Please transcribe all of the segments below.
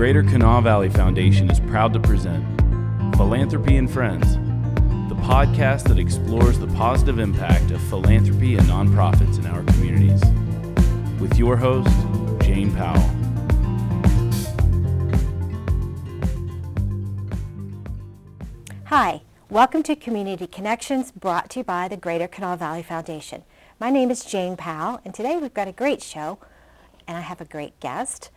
Greater Kanawha Valley Foundation is proud to present Philanthropy and Friends, the podcast that explores the positive impact of philanthropy and nonprofits in our communities. With your host, Jane Powell. Hi, welcome to Community Connections brought to you by the Greater Kanawha Valley Foundation. My name is Jane Powell, and today we've got a great show, and I have a great guest.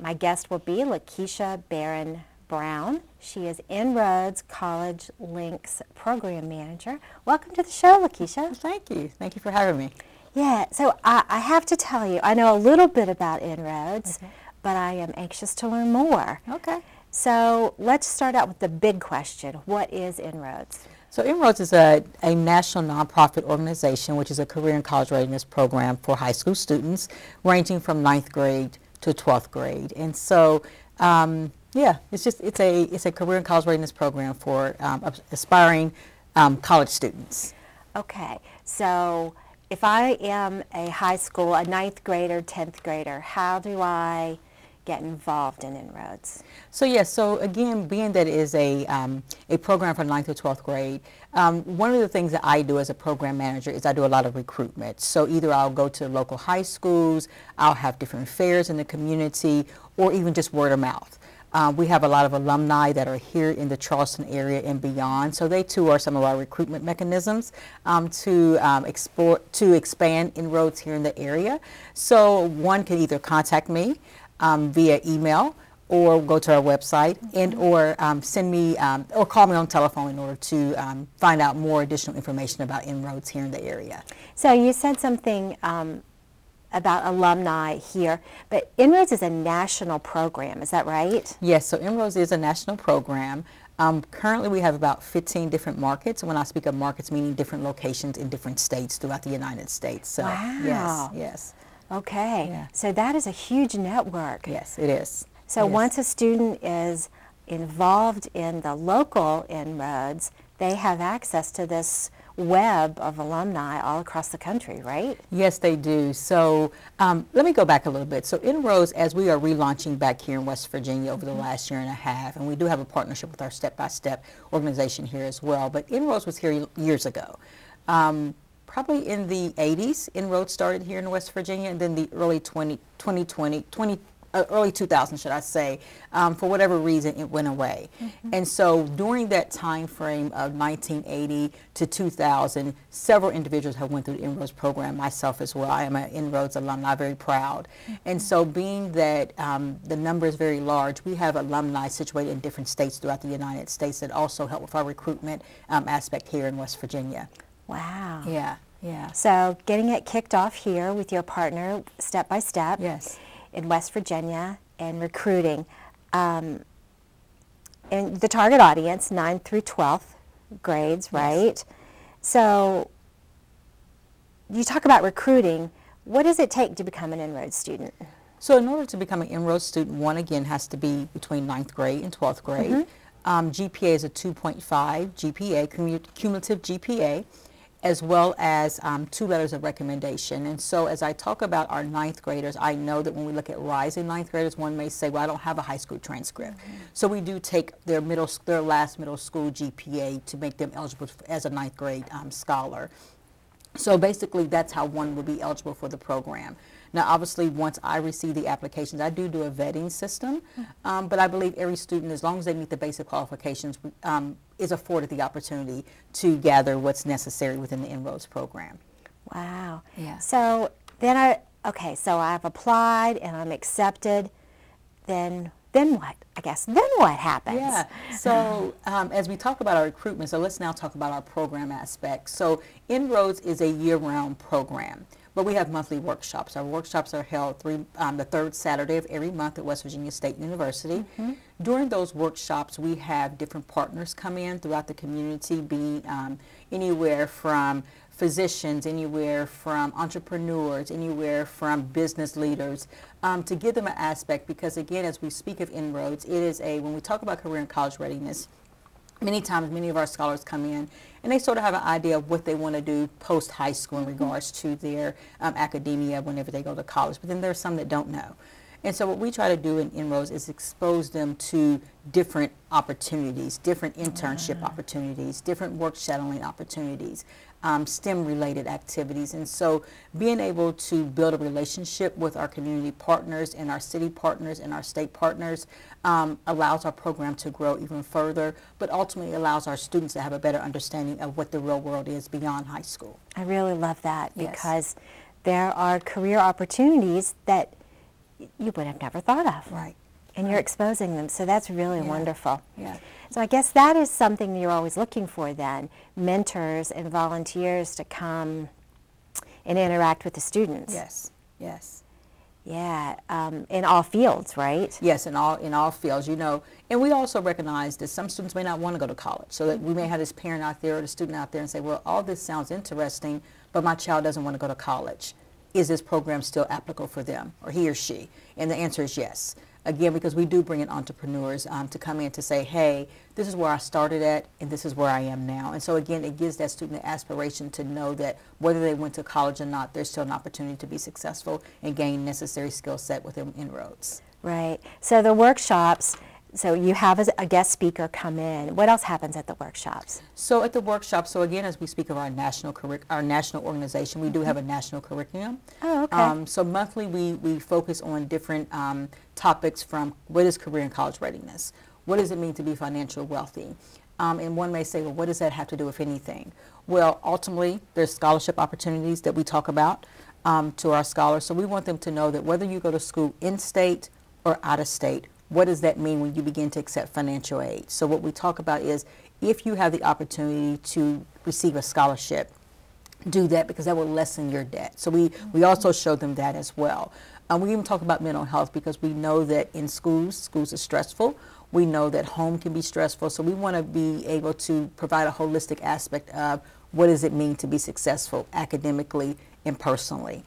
My guest will be Lakeisha Barron Brown. She is INROADS College Links Program Manager. Welcome to the show, LaKeisha. Thank you. Thank you for having me. Yeah, so I, I have to tell you, I know a little bit about INROADS, okay. but I am anxious to learn more. Okay. So let's start out with the big question. What is INROADS? So INROADS is a, a national nonprofit organization, which is a career and college readiness program for high school students, ranging from ninth grade to 12th grade. And so, um, yeah, it's just it's a it's a career and college readiness program for um, aspiring um, college students. Okay, so if I am a high school, a ninth grader, tenth grader, how do I get involved in INROADS? So yes, so again, being that it is a, um, a program for 9th to 12th grade, um, one of the things that I do as a program manager is I do a lot of recruitment. So either I'll go to local high schools, I'll have different fairs in the community, or even just word of mouth. Uh, we have a lot of alumni that are here in the Charleston area and beyond, so they too are some of our recruitment mechanisms um, to um, explore to expand INROADS here in the area. So one can either contact me um, via email or go to our website and or um, send me um, or call me on telephone in order to um, find out more additional information about INROADS here in the area. So you said something um, about alumni here, but INROADS is a national program, is that right? Yes, so INROADS is a national program. Um, currently, we have about 15 different markets. When I speak of markets, meaning different locations in different states throughout the United States. So, wow. yes, yes. Okay. Yeah. So that is a huge network. Yes, it is. So once a student is involved in the local INROADS, they have access to this web of alumni all across the country, right? Yes, they do. So um, let me go back a little bit. So INROADS, as we are relaunching back here in West Virginia over the mm-hmm. last year and a half, and we do have a partnership with our Step by Step organization here as well, but INROADS was here years ago. Um, probably in the 80s, INROADS started here in West Virginia, and then the early 20, 2020, 20, uh, early 2000s, should I say, um, for whatever reason, it went away. Mm-hmm. And so during that time frame of 1980 to 2000, several individuals have went through the INROADS program, myself as well. I am an INROADS alumni, very proud. Mm-hmm. And so being that um, the number is very large, we have alumni situated in different states throughout the United States that also help with our recruitment um, aspect here in West Virginia. Wow. Yeah, yeah. So getting it kicked off here with your partner step by step. Yes. In West Virginia and recruiting. Um, and the target audience, 9 through 12th grades, right? Yes. So you talk about recruiting. What does it take to become an INROADS student? So in order to become an INROADS student, one again has to be between ninth grade and 12th grade. Mm-hmm. Um, GPA is a 2.5 GPA, cumulative GPA as well as um, two letters of recommendation. And so as I talk about our ninth graders, I know that when we look at rising ninth graders, one may say, well, I don't have a high school transcript. Mm-hmm. So we do take their middle, their last middle school GPA to make them eligible as a ninth grade um, scholar. So basically, that's how one will be eligible for the program. Now, obviously, once I receive the applications, I do do a vetting system, um, but I believe every student, as long as they meet the basic qualifications, um, is afforded the opportunity to gather what's necessary within the INROADS program. Wow. Yeah. So then I, okay, so I've applied and I'm accepted. Then then what? I guess then what happens? Yeah. So um, as we talk about our recruitment, so let's now talk about our program aspect. So INROADS is a year-round program but we have monthly workshops. Our workshops are held three, um, the third Saturday of every month at West Virginia State University. Mm-hmm. During those workshops, we have different partners come in throughout the community, being um, anywhere from physicians, anywhere from entrepreneurs, anywhere from business leaders, um, to give them an aspect because again, as we speak of INROADS, it is a, when we talk about career and college readiness, many times many of our scholars come in and they sort of have an idea of what they want to do post high school in regards to their um, academia whenever they go to college. But then there are some that don't know. And so what we try to do in INROADS is expose them to different opportunities, different internship mm. opportunities, different work shadowing opportunities, um, STEM related activities. And so being able to build a relationship with our community partners and our city partners and our state partners um, allows our program to grow even further, but ultimately allows our students to have a better understanding of what the real world is beyond high school. I really love that yes. because there are career opportunities that you would have never thought of. Right. And right. you're exposing them, so that's really yeah. wonderful. Yeah. So I guess that is something you're always looking for then, mentors and volunteers to come and interact with the students. Yes, yes. Yeah, um, in all fields, right? Yes, in all in all fields. You know, and we also recognize that some students may not want to go to college, so that we may have this parent out there or the student out there and say, well, all this sounds interesting, but my child doesn't want to go to college. Is this program still applicable for them, or he or she? And the answer is yes again, because we do bring in entrepreneurs um, to come in to say, hey, this is where I started at and this is where I am now. And so again, it gives that student the aspiration to know that whether they went to college or not, there's still an opportunity to be successful and gain necessary skill set within INROADS. Right. So the workshops, so you have a guest speaker come in. What else happens at the workshops? So at the workshops, so again, as we speak of our national our national organization, we do have a national curriculum. Oh, okay. Um, so monthly, we we focus on different um, topics from what is career and college readiness, what does it mean to be financially wealthy, um, and one may say, well, what does that have to do with anything? Well, ultimately, there's scholarship opportunities that we talk about um, to our scholars. So we want them to know that whether you go to school in state or out of state what does that mean when you begin to accept financial aid? So what we talk about is if you have the opportunity to receive a scholarship, do that because that will lessen your debt. So we, we also show them that as well. Um, we even talk about mental health because we know that in schools, schools are stressful. We know that home can be stressful. So we want to be able to provide a holistic aspect of what does it mean to be successful academically and personally.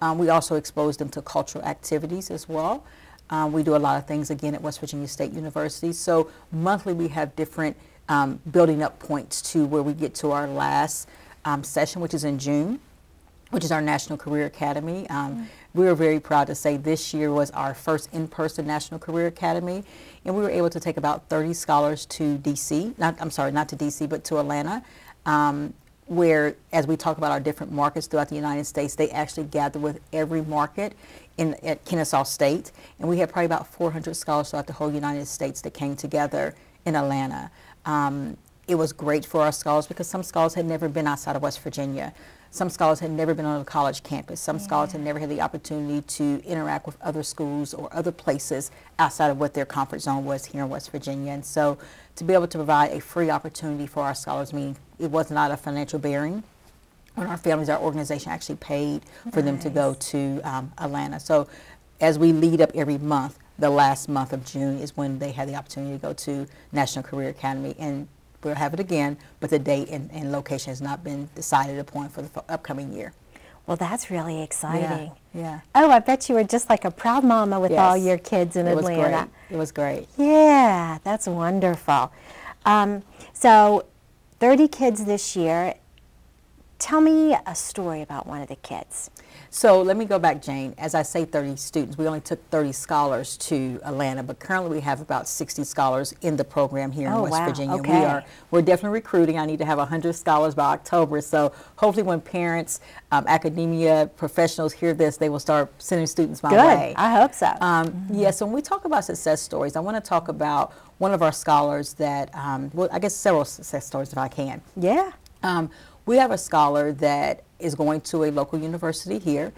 Um, we also expose them to cultural activities as well. Um, we do a lot of things again at West Virginia State University. So monthly we have different um, building up points to where we get to our last um, session, which is in June, which is our National Career Academy. Mm-hmm. We are very proud to say this year was our first in-person National Career Academy, and we were able to take about 30 scholars to DC. Not, I'm sorry, not to DC, but to Atlanta. Um, where, as we talk about our different markets throughout the United States, they actually gather with every market in, at Kennesaw State, and we had probably about 400 scholars throughout the whole United States that came together in Atlanta. Um, it was great for our scholars because some scholars had never been outside of West Virginia. Some scholars had never been on a college campus. Some yeah. scholars had never had the opportunity to interact with other schools or other places outside of what their comfort zone was here in West Virginia. And so to be able to provide a free opportunity for our scholars, mean it was not a financial bearing when our families, our organization actually paid for nice. them to go to um, Atlanta. So as we lead up every month, the last month of June is when they had the opportunity to go to National Career Academy. And we'll have it again, but the date and, and location has not been decided upon for the upcoming year. Well, that's really exciting. Yeah. yeah. Oh, I bet you were just like a proud mama with yes. all your kids in it Atlanta. Was great. It was great. Yeah, that's wonderful. Um, so, 30 kids this year, Tell me a story about one of the kids. So let me go back, Jane. As I say 30 students, we only took 30 scholars to Atlanta, but currently we have about 60 scholars in the program here oh, in West wow. Virginia. Okay. We are, we're definitely recruiting. I need to have 100 scholars by October. So hopefully when parents, um, academia, professionals hear this, they will start sending students my Good. way. I hope so. Um, mm-hmm. Yes, yeah, so when we talk about success stories, I want to talk about one of our scholars that, um, well, I guess several success stories if I can. Yeah. Um, we have a scholar that is going to a local university here,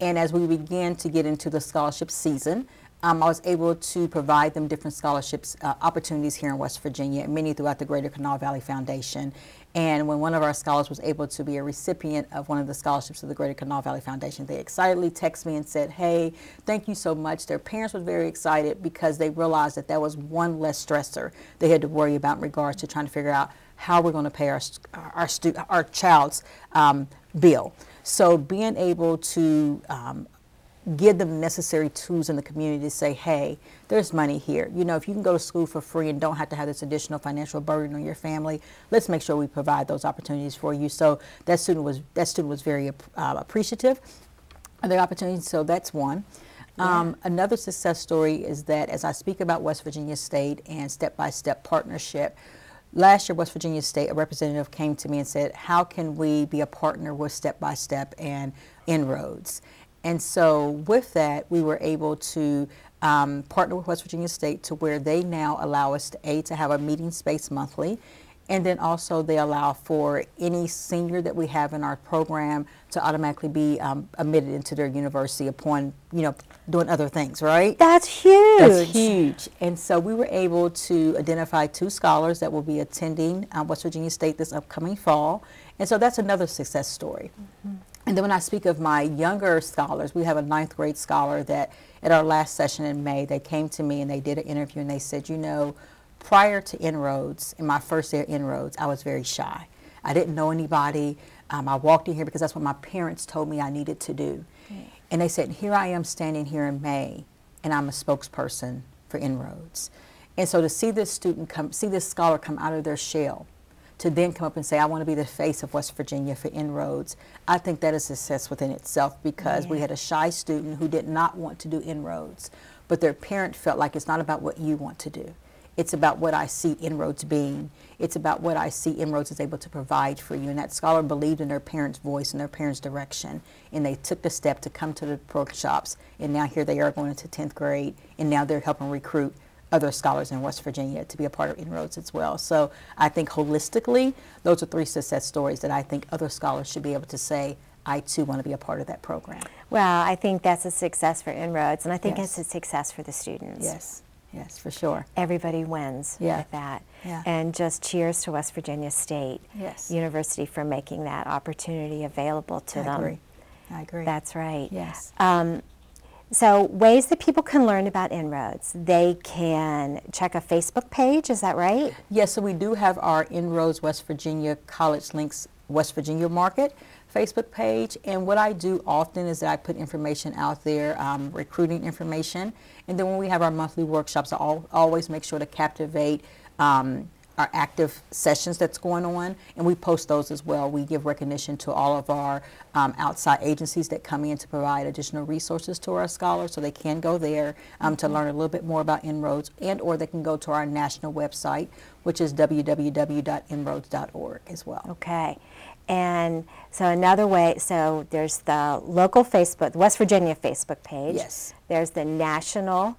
and as we begin to get into the scholarship season, um, I was able to provide them different scholarships uh, opportunities here in West Virginia, and many throughout the Greater Kanawha Valley Foundation. And when one of our scholars was able to be a recipient of one of the scholarships of the Greater Kanawha Valley Foundation, they excitedly texted me and said, hey, thank you so much. Their parents were very excited because they realized that that was one less stressor they had to worry about in regards to trying to figure out how we're going to pay our, our, our child's um, bill. So being able to um, give them necessary tools in the community to say, hey, there's money here. You know, if you can go to school for free and don't have to have this additional financial burden on your family, let's make sure we provide those opportunities for you. So that student was that student was very uh, appreciative of the opportunity. So that's one. Um, another success story is that as I speak about West Virginia State and step by step partnership, last year West Virginia State, a representative came to me and said, How can we be a partner with Step by Step and Inroads? And so, with that, we were able to um, partner with West Virginia State to where they now allow us to a to have a meeting space monthly, and then also they allow for any senior that we have in our program to automatically be um, admitted into their university upon you know doing other things. Right? That's huge. That's huge. And so we were able to identify two scholars that will be attending uh, West Virginia State this upcoming fall, and so that's another success story. Mm-hmm. And then when I speak of my younger scholars, we have a ninth grade scholar that at our last session in May, they came to me and they did an interview and they said, you know, prior to Inroads, in my first year Inroads, I was very shy. I didn't know anybody. Um, I walked in here because that's what my parents told me I needed to do. And they said, here I am standing here in May, and I'm a spokesperson for Inroads. And so to see this student come, see this scholar come out of their shell to then come up and say, I want to be the face of West Virginia for inroads, I think that is a success within itself because yeah. we had a shy student who did not want to do inroads, but their parent felt like it's not about what you want to do. It's about what I see inroads being. It's about what I see inroads is able to provide for you. And that scholar believed in their parents' voice and their parents' direction. And they took the step to come to the workshops. And now here they are going into 10th grade. And now they're helping recruit other scholars in West Virginia to be a part of Inroads as well. So I think holistically, those are three success stories that I think other scholars should be able to say, I too want to be a part of that program. Well, I think that's a success for Inroads, and I think yes. it's a success for the students. Yes, yes, for sure. Everybody wins yeah. with that. Yeah. And just cheers to West Virginia State yes. University for making that opportunity available to I them. I agree. I agree. That's right. Yes. Um, so, ways that people can learn about Inroads. They can check a Facebook page, is that right? Yes, so we do have our Inroads West Virginia College Links West Virginia Market Facebook page. And what I do often is that I put information out there, um, recruiting information. And then when we have our monthly workshops, I always make sure to captivate. Um, our active sessions that's going on, and we post those as well. We give recognition to all of our um, outside agencies that come in to provide additional resources to our scholars, so they can go there um, to learn a little bit more about Inroads, and or they can go to our national website, which is www.inroads.org as well. Okay. And so another way, so there's the local Facebook, the West Virginia Facebook page. Yes. There's the national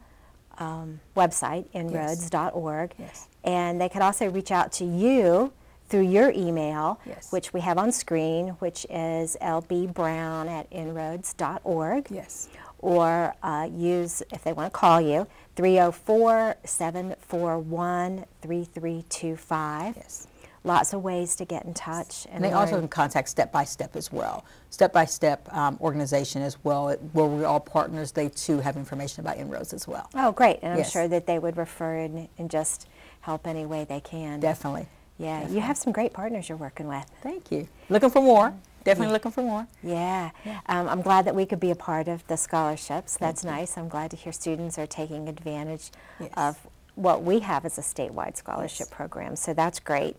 um, website, inroads.org. Yes. And they could also reach out to you through your email, yes. which we have on screen, which is lbbrown at inroads.org. Yes. Or uh, use, if they want to call you, 304 741 3325. Yes lots of ways to get in touch. And, and they learn. also can contact Step by Step as well. Step by Step um, organization as well, where we're all partners. They too have information about Inroads as well. Oh, great! And yes. I'm sure that they would refer and, and, just help any way they can. Definitely. Yeah, Definitely. you have some great partners you're working with. Thank you. Looking for more. Definitely yeah. looking for more. Yeah. yeah. Um, I'm glad that we could be a part of the scholarships. That's nice. I'm glad to hear students are taking advantage yes. of what we have as a statewide scholarship yes. program. So that's great.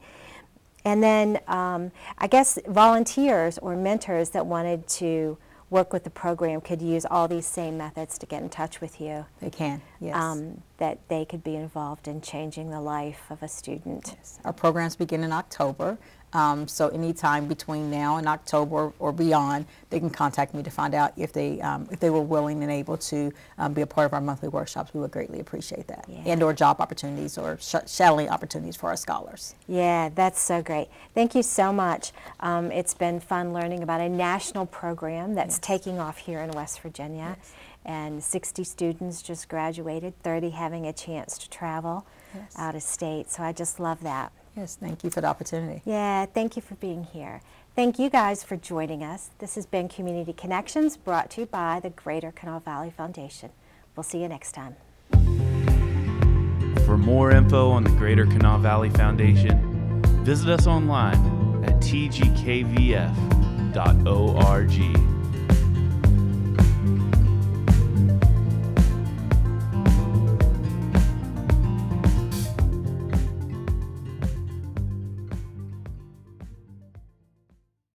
And then um, I guess volunteers or mentors that wanted to work with the program could use all these same methods to get in touch with you. They can, yes. Um, that they could be involved in changing the life of a student. Yes. Our programs begin in October. Um, so anytime between now and October or beyond, they can contact me to find out if they um, if they were willing and able to um, be a part of our monthly workshops. We would greatly appreciate that, yeah. and or job opportunities or sh- shadowing opportunities for our scholars. Yeah, that's so great. Thank you so much. Um, it's been fun learning about a national program that's yes. taking off here in West Virginia. Yes. And 60 students just graduated, 30 having a chance to travel yes. out of state. So I just love that. Yes, thank you for the opportunity. Yeah, thank you for being here. Thank you guys for joining us. This has been Community Connections brought to you by the Greater Kanawha Valley Foundation. We'll see you next time. For more info on the Greater Kanawha Valley Foundation, visit us online at tgkvf.org.